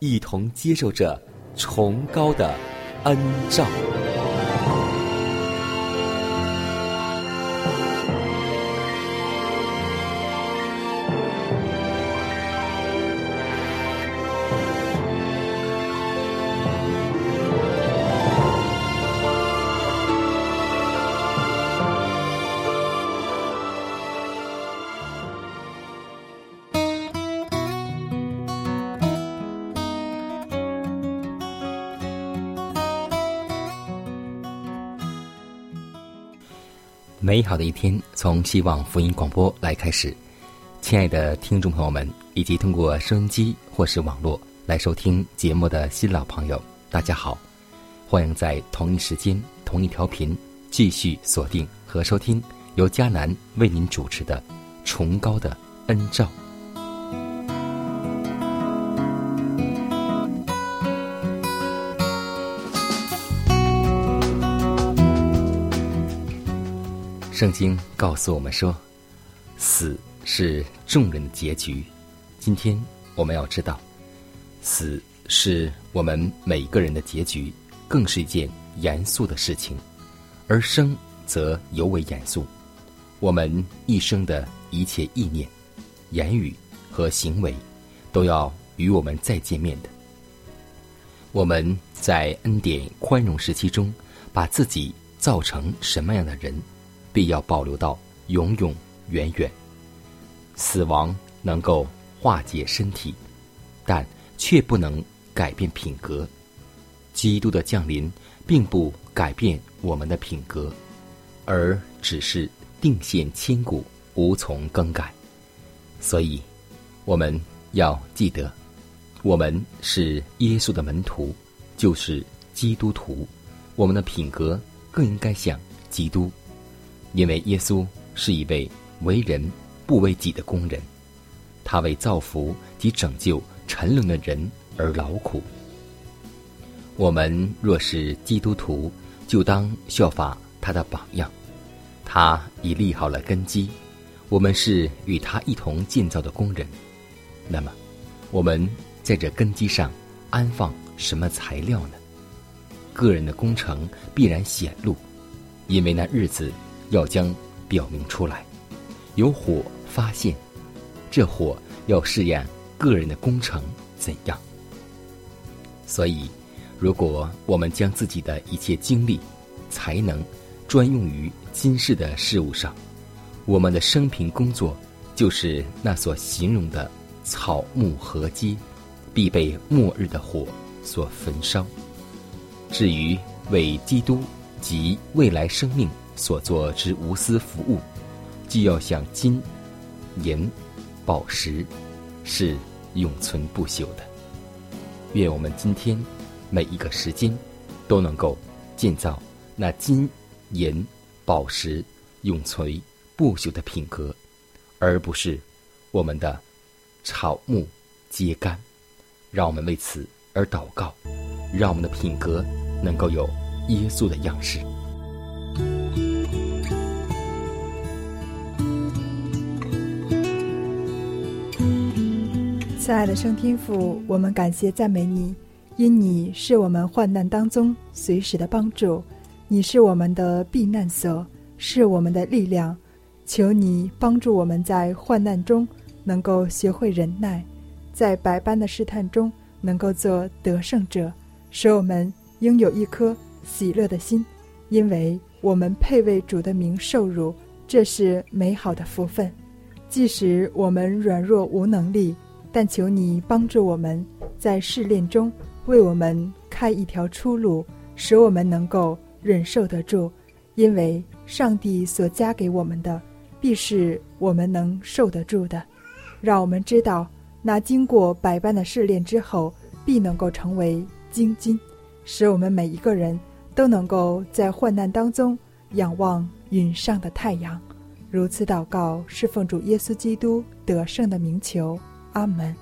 一同接受着崇高的恩照。美好的一天从希望福音广播来开始，亲爱的听众朋友们，以及通过收音机或是网络来收听节目的新老朋友，大家好，欢迎在同一时间、同一条频继续锁定和收听由迦南为您主持的《崇高的恩照》。圣经告诉我们说，死是众人的结局。今天我们要知道，死是我们每个人的结局，更是一件严肃的事情；而生则尤为严肃。我们一生的一切意念、言语和行为，都要与我们再见面的。我们在恩典宽容时期中，把自己造成什么样的人？必要保留到永永远远。死亡能够化解身体，但却不能改变品格。基督的降临并不改变我们的品格，而只是定线千古，无从更改。所以，我们要记得，我们是耶稣的门徒，就是基督徒。我们的品格更应该像基督。因为耶稣是一位为人不为己的工人，他为造福及拯救沉沦的人而劳苦。我们若是基督徒，就当效法他的榜样。他已立好了根基，我们是与他一同建造的工人。那么，我们在这根基上安放什么材料呢？个人的工程必然显露，因为那日子。要将表明出来，有火发现，这火要试验个人的工程怎样。所以，如果我们将自己的一切精力、才能专用于今世的事物上，我们的生平工作就是那所形容的草木禾秸，必被末日的火所焚烧。至于为基督及未来生命。所做之无私服务，既要像金、银、宝石，是永存不朽的。愿我们今天每一个时间，都能够建造那金、银、宝石永存不朽的品格，而不是我们的草木皆干。让我们为此而祷告，让我们的品格能够有耶稣的样式。亲爱的圣天父，我们感谢赞美你，因你是我们患难当中随时的帮助。你是我们的避难所，是我们的力量。求你帮助我们在患难中能够学会忍耐，在百般的试探中能够做得胜者，使我们拥有一颗喜乐的心，因为我们配为主的名受辱，这是美好的福分。即使我们软弱无能力，但求你帮助我们在试炼中为我们开一条出路，使我们能够。忍受得住，因为上帝所加给我们的，必是我们能受得住的。让我们知道，那经过百般的试炼之后，必能够成为精金，使我们每一个人都能够在患难当中仰望云上的太阳。如此祷告，是奉主耶稣基督得胜的名求。阿门。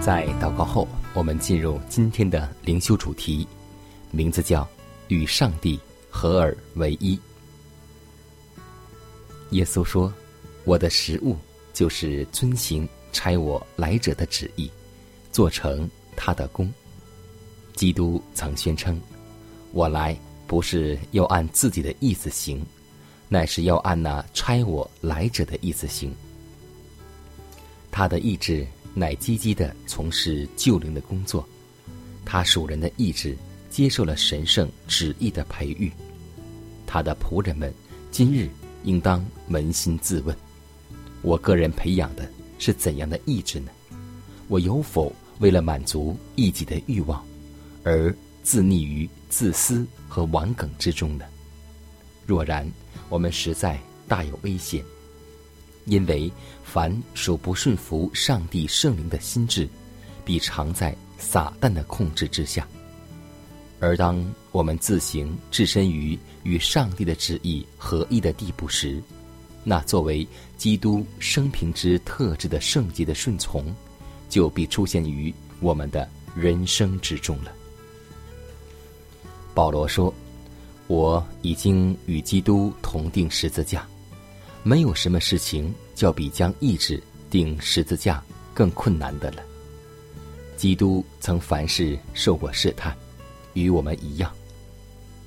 在祷告后，我们进入今天的灵修主题，名字叫“与上帝合而为一”。耶稣说：“我的食物就是遵行差我来者的旨意，做成他的功。”基督曾宣称：“我来不是要按自己的意思行，乃是要按那差我来者的意思行。”他的意志。乃积极的从事救灵的工作，他属人的意志接受了神圣旨意的培育。他的仆人们今日应当扪心自问：我个人培养的是怎样的意志呢？我有否为了满足一己的欲望，而自溺于自私和顽梗之中呢？若然，我们实在大有危险。因为凡属不顺服上帝圣灵的心智，必常在撒旦的控制之下。而当我们自行置身于与上帝的旨意合一的地步时，那作为基督生平之特质的圣洁的顺从，就必出现于我们的人生之中了。保罗说：“我已经与基督同定十字架。”没有什么事情叫比将意志钉十字架更困难的了。基督曾凡事受过试探，与我们一样，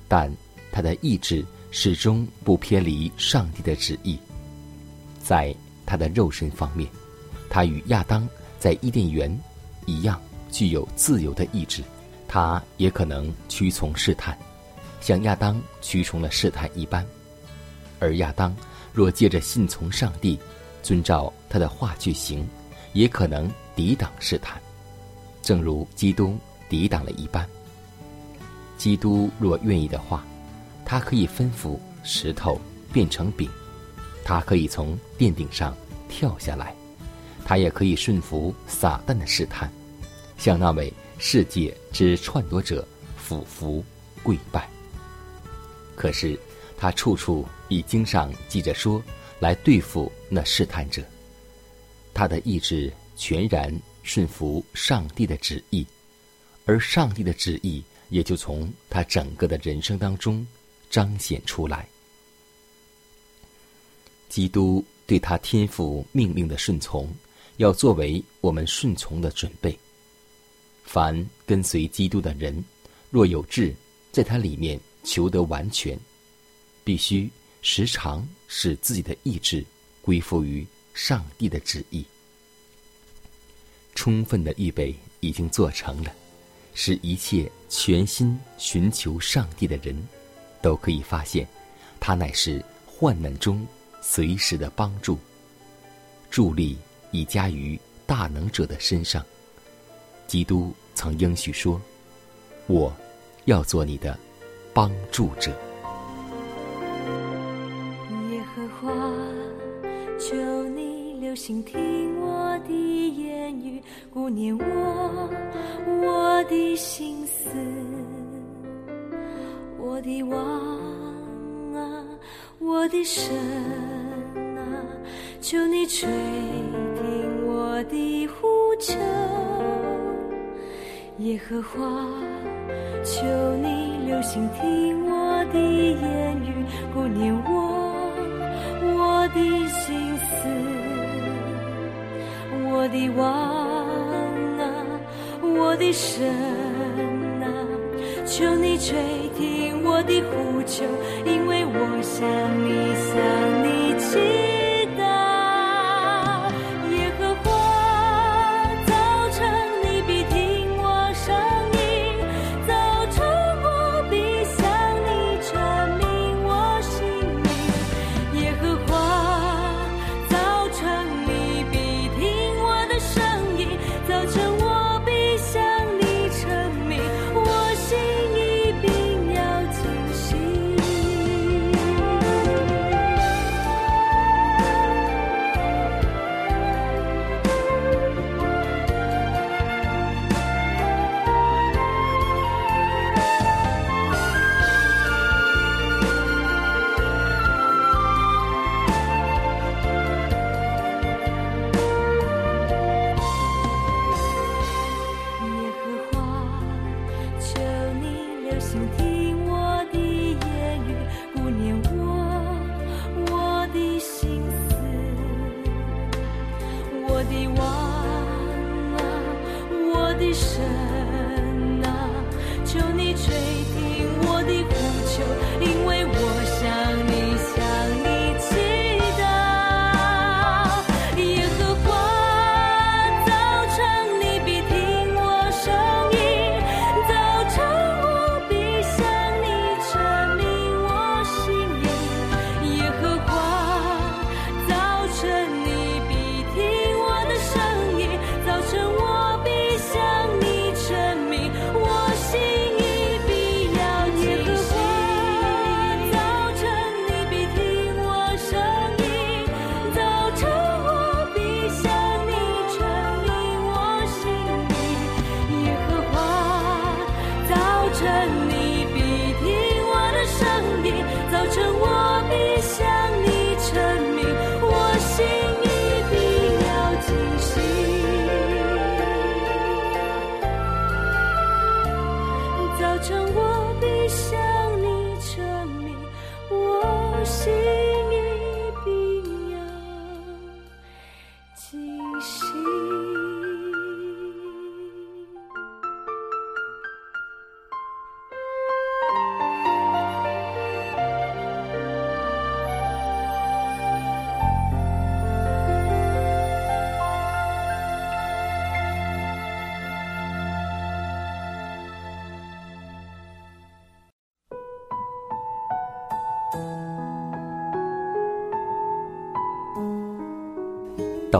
但他的意志始终不偏离上帝的旨意。在他的肉身方面，他与亚当在伊甸园一样具有自由的意志，他也可能屈从试探，像亚当屈从了试探一般，而亚当。若借着信从上帝，遵照他的话去行，也可能抵挡试探，正如基督抵挡了一般。基督若愿意的话，他可以吩咐石头变成饼，他可以从殿顶上跳下来，他也可以顺服撒旦的试探，向那位世界之篡夺者俯伏跪拜。可是。他处处以经上记着说，来对付那试探者。他的意志全然顺服上帝的旨意，而上帝的旨意也就从他整个的人生当中彰显出来。基督对他天赋命令的顺从，要作为我们顺从的准备。凡跟随基督的人，若有志在他里面求得完全。必须时常使自己的意志归附于上帝的旨意。充分的预备已经做成了，使一切全心寻求上帝的人，都可以发现，他乃是患难中随时的帮助。助力已加于大能者的身上。基督曾应许说：“我要做你的帮助者。”耶和华，求你留心听我的言语，顾念我我的心思，我的王啊，我的神啊，求你垂我的呼求，耶和华，求你留心听我的言语，顾念我，我的心思。我的王啊，我的神啊，求你垂听我的呼求，因为我想你，想你。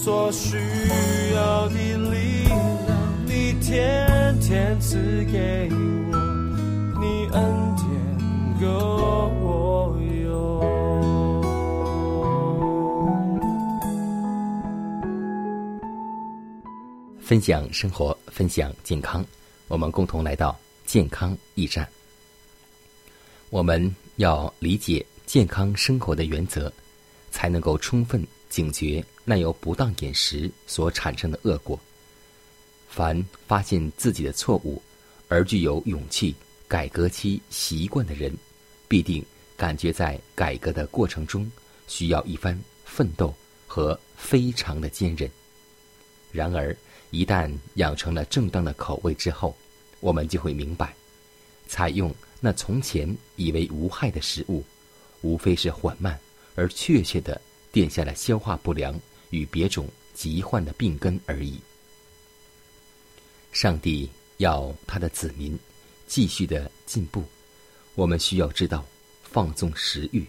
所需要的力量，你天天赐给我，你恩典够我用。分享生活，分享健康，我们共同来到健康驿站。我们要理解健康生活的原则，才能够充分警觉那由不当饮食所产生的恶果。凡发现自己的错误而具有勇气改革其习惯的人，必定感觉在改革的过程中需要一番奋斗和非常的坚韧。然而，一旦养成了正当的口味之后，我们就会明白，采用那从前以为无害的食物，无非是缓慢而确切的垫下了消化不良与别种疾患的病根而已。上帝要他的子民继续的进步，我们需要知道，放纵食欲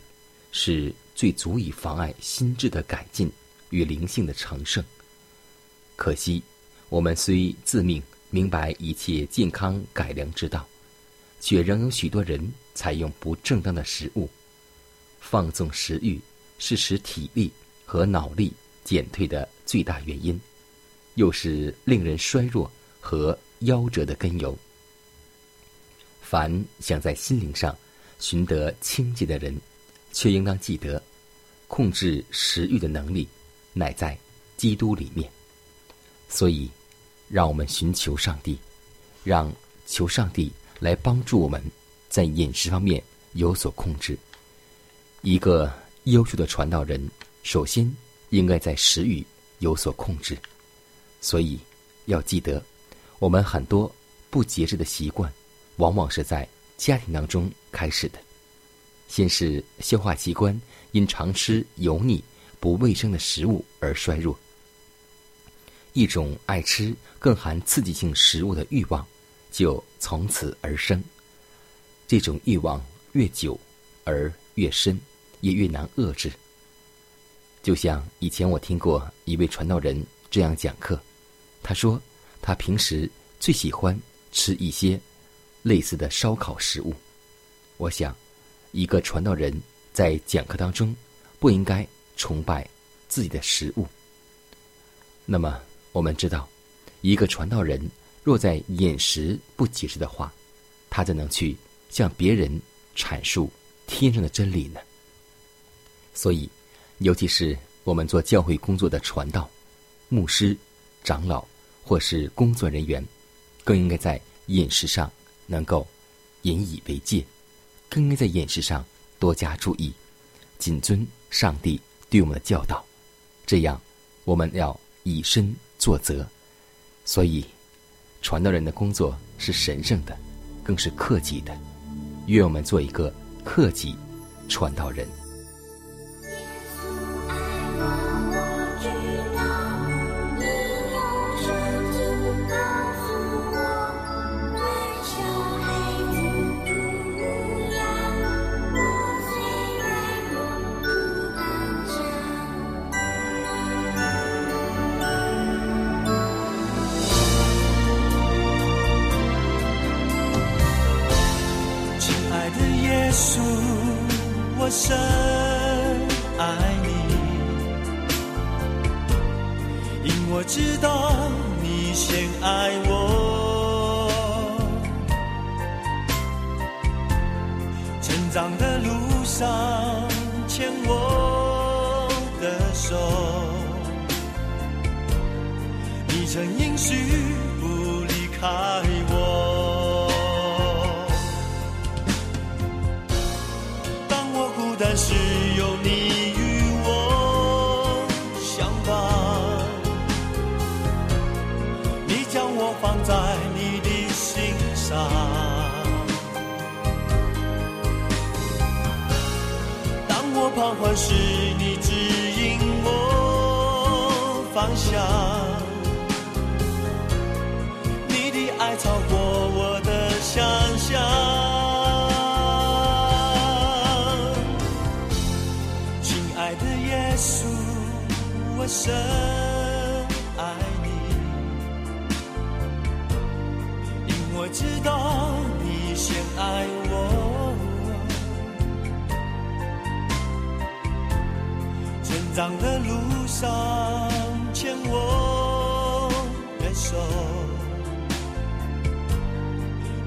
是最足以妨碍心智的改进与灵性的成圣。可惜，我们虽自命明白一切健康改良之道，却仍有许多人采用不正当的食物。放纵食欲是使体力和脑力减退的最大原因，又是令人衰弱和夭折的根由。凡想在心灵上寻得清洁的人，却应当记得，控制食欲的能力乃在基督里面。所以，让我们寻求上帝，让求上帝来帮助我们在饮食方面有所控制。一个优秀的传道人，首先应该在食欲有所控制。所以，要记得，我们很多不节制的习惯，往往是在家庭当中开始的。先是消化器官因常吃油腻、不卫生的食物而衰弱。一种爱吃更含刺激性食物的欲望，就从此而生。这种欲望越久而越深，也越难遏制。就像以前我听过一位传道人这样讲课，他说他平时最喜欢吃一些类似的烧烤食物。我想，一个传道人在讲课当中不应该崇拜自己的食物。那么。我们知道，一个传道人若在饮食不节制的话，他怎能去向别人阐述天上的真理呢？所以，尤其是我们做教会工作的传道、牧师、长老或是工作人员，更应该在饮食上能够引以为戒，更应该在饮食上多加注意，谨遵上帝对我们的教导。这样，我们要以身。作则，所以传道人的工作是神圣的，更是克己的。愿我们做一个克己传道人。当我我彷徨时，你指引我方向。你的爱超过我的想象。亲爱的耶稣，我深成长的路上牵我的手，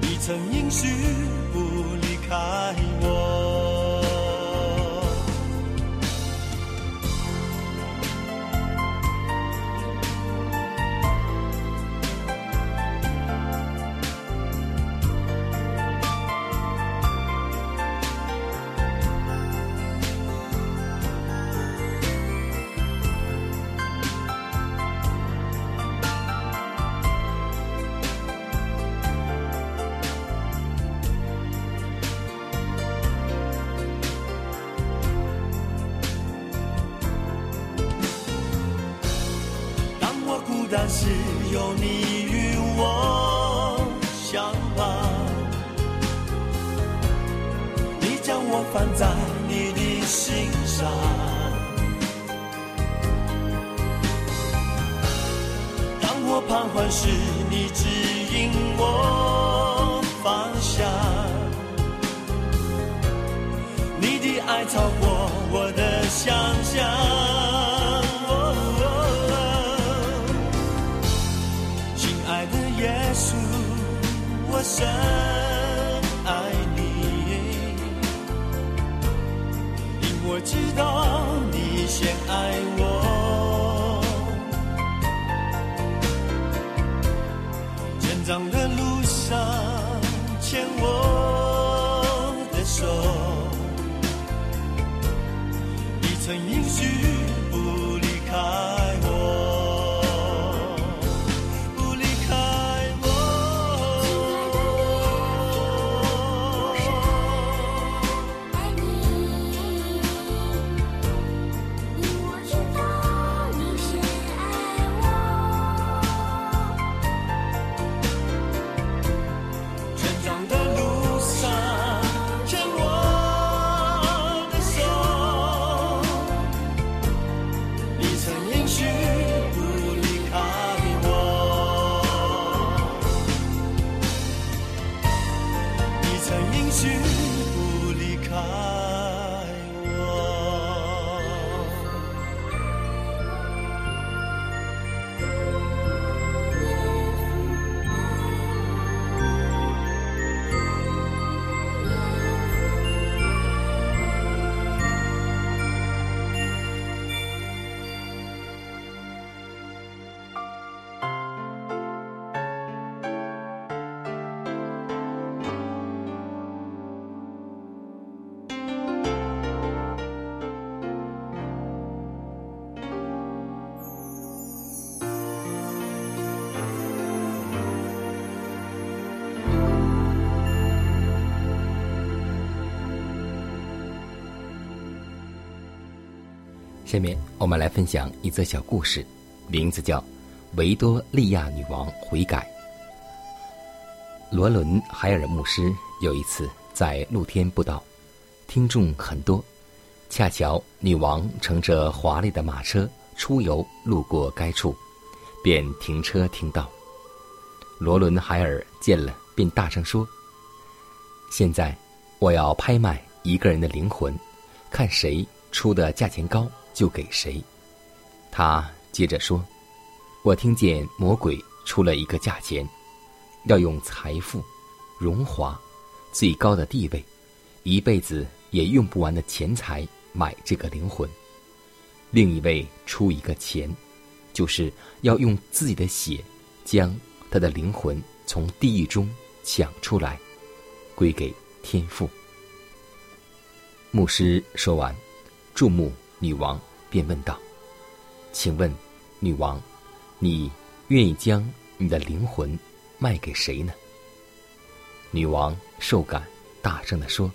你曾应许不离开我。想象。亲爱的耶稣，我深下面我们来分享一则小故事，名字叫《维多利亚女王悔改》。罗伦·海尔牧师有一次在露天布道，听众很多，恰巧女王乘着华丽的马车出游路过该处，便停车听到。罗伦·海尔见了，便大声说：“现在我要拍卖一个人的灵魂，看谁出的价钱高。”就给谁。他接着说：“我听见魔鬼出了一个价钱，要用财富、荣华、最高的地位、一辈子也用不完的钱财买这个灵魂。另一位出一个钱，就是要用自己的血将他的灵魂从地狱中抢出来，归给天父。”牧师说完，注目。女王便问道：“请问，女王，你愿意将你的灵魂卖给谁呢？”女王受感，大声地说：“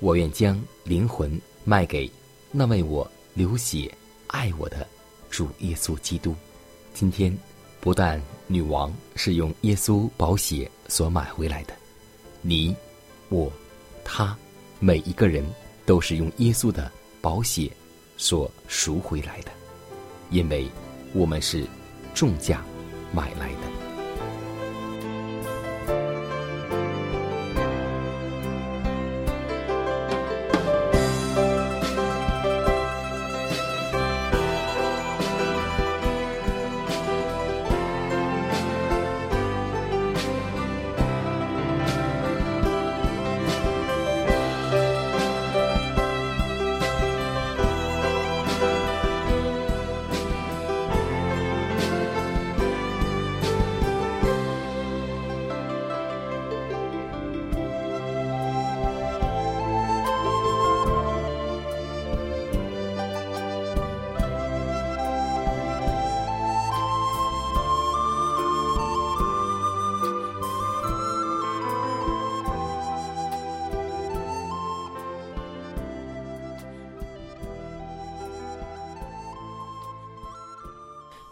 我愿将灵魂卖给那为我流血爱我的主耶稣基督。今天，不但女王是用耶稣宝血所买回来的，你、我、他，每一个人都是用耶稣的保险所赎回来的，因为我们是重价买来的。